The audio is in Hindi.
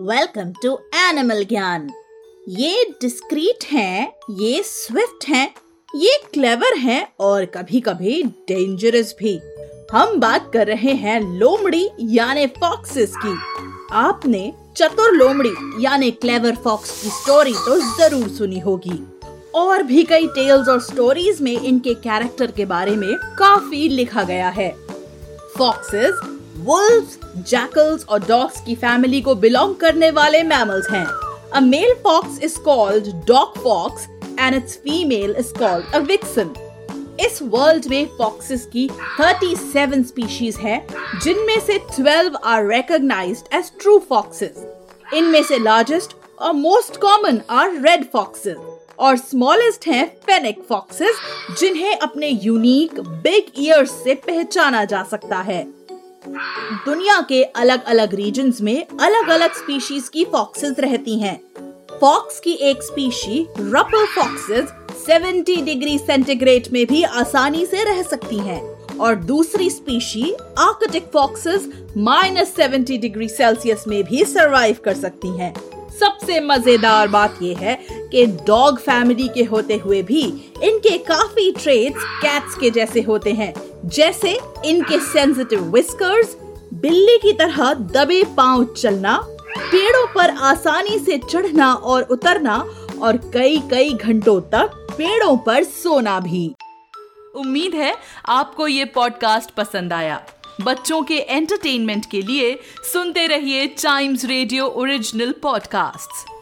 वेलकम टू एनिमल ज्ञान ये डिस्क्रीट हैं, ये स्विफ्ट हैं, ये क्लेवर हैं और कभी कभी डेंजरस भी। हम बात कर रहे हैं लोमड़ी यानी फॉक्सेस की। आपने चतुर लोमड़ी यानी क्लेवर फॉक्स की स्टोरी तो ज़रूर सुनी होगी। और भी कई टेल्स और स्टोरीज में इनके कैरेक्टर के बारे में काफ़ी लिखा गया है। फॉक्सेस वुल्व्स, जैकल्स और डॉग्स की फैमिली को बिलोंग करने वाले मैमल्स हैं। A male fox is called dog fox and its female is called a vixen इस वर्ल्ड में फॉक्सेस की 37 स्पीशीज हैं जिनमें से 12 are recognized as true foxes इनमें से लार्जेस्ट और most common are red foxes और स्मॉलेस्ट हैं फेनिक फॉक्सेस जिन्हें अपने यूनिक बिग ईयर्स से पहचाना जा सकता है। दुनिया के अलग अलग रीजन में अलग अलग स्पीशीज की फॉक्सेस रहती हैं। फॉक्स की एक species Ruppell foxes 70 degree centigrade में भी आसानी से रह सकती हैं और दूसरी species Arctic foxes minus seventy degree Celsius में भी सरवाइव कर सकती हैं। सबसे मज़ेदार बात यह है कि डॉग फैमिली के होते हुए भी इनके काफ़ी ट्रेड्स कैट्स के जैसे होते हैं जैसे इनके सेंसिटिव विस्कर्स बिल्ली की तरह दबे पाँव चलना, पेड़ों पर आसानी से चढ़ना और उतरना, और कई कई घंटों तक पेड़ों पर सोना भी। उम्मीद है आपको ये पॉडकास्ट पसंद आया। बच्चों के एंटरटेनमेंट के लिए सुनते रहिए टाइम्स रेडियो ओरिजिनल पॉडकास्ट्स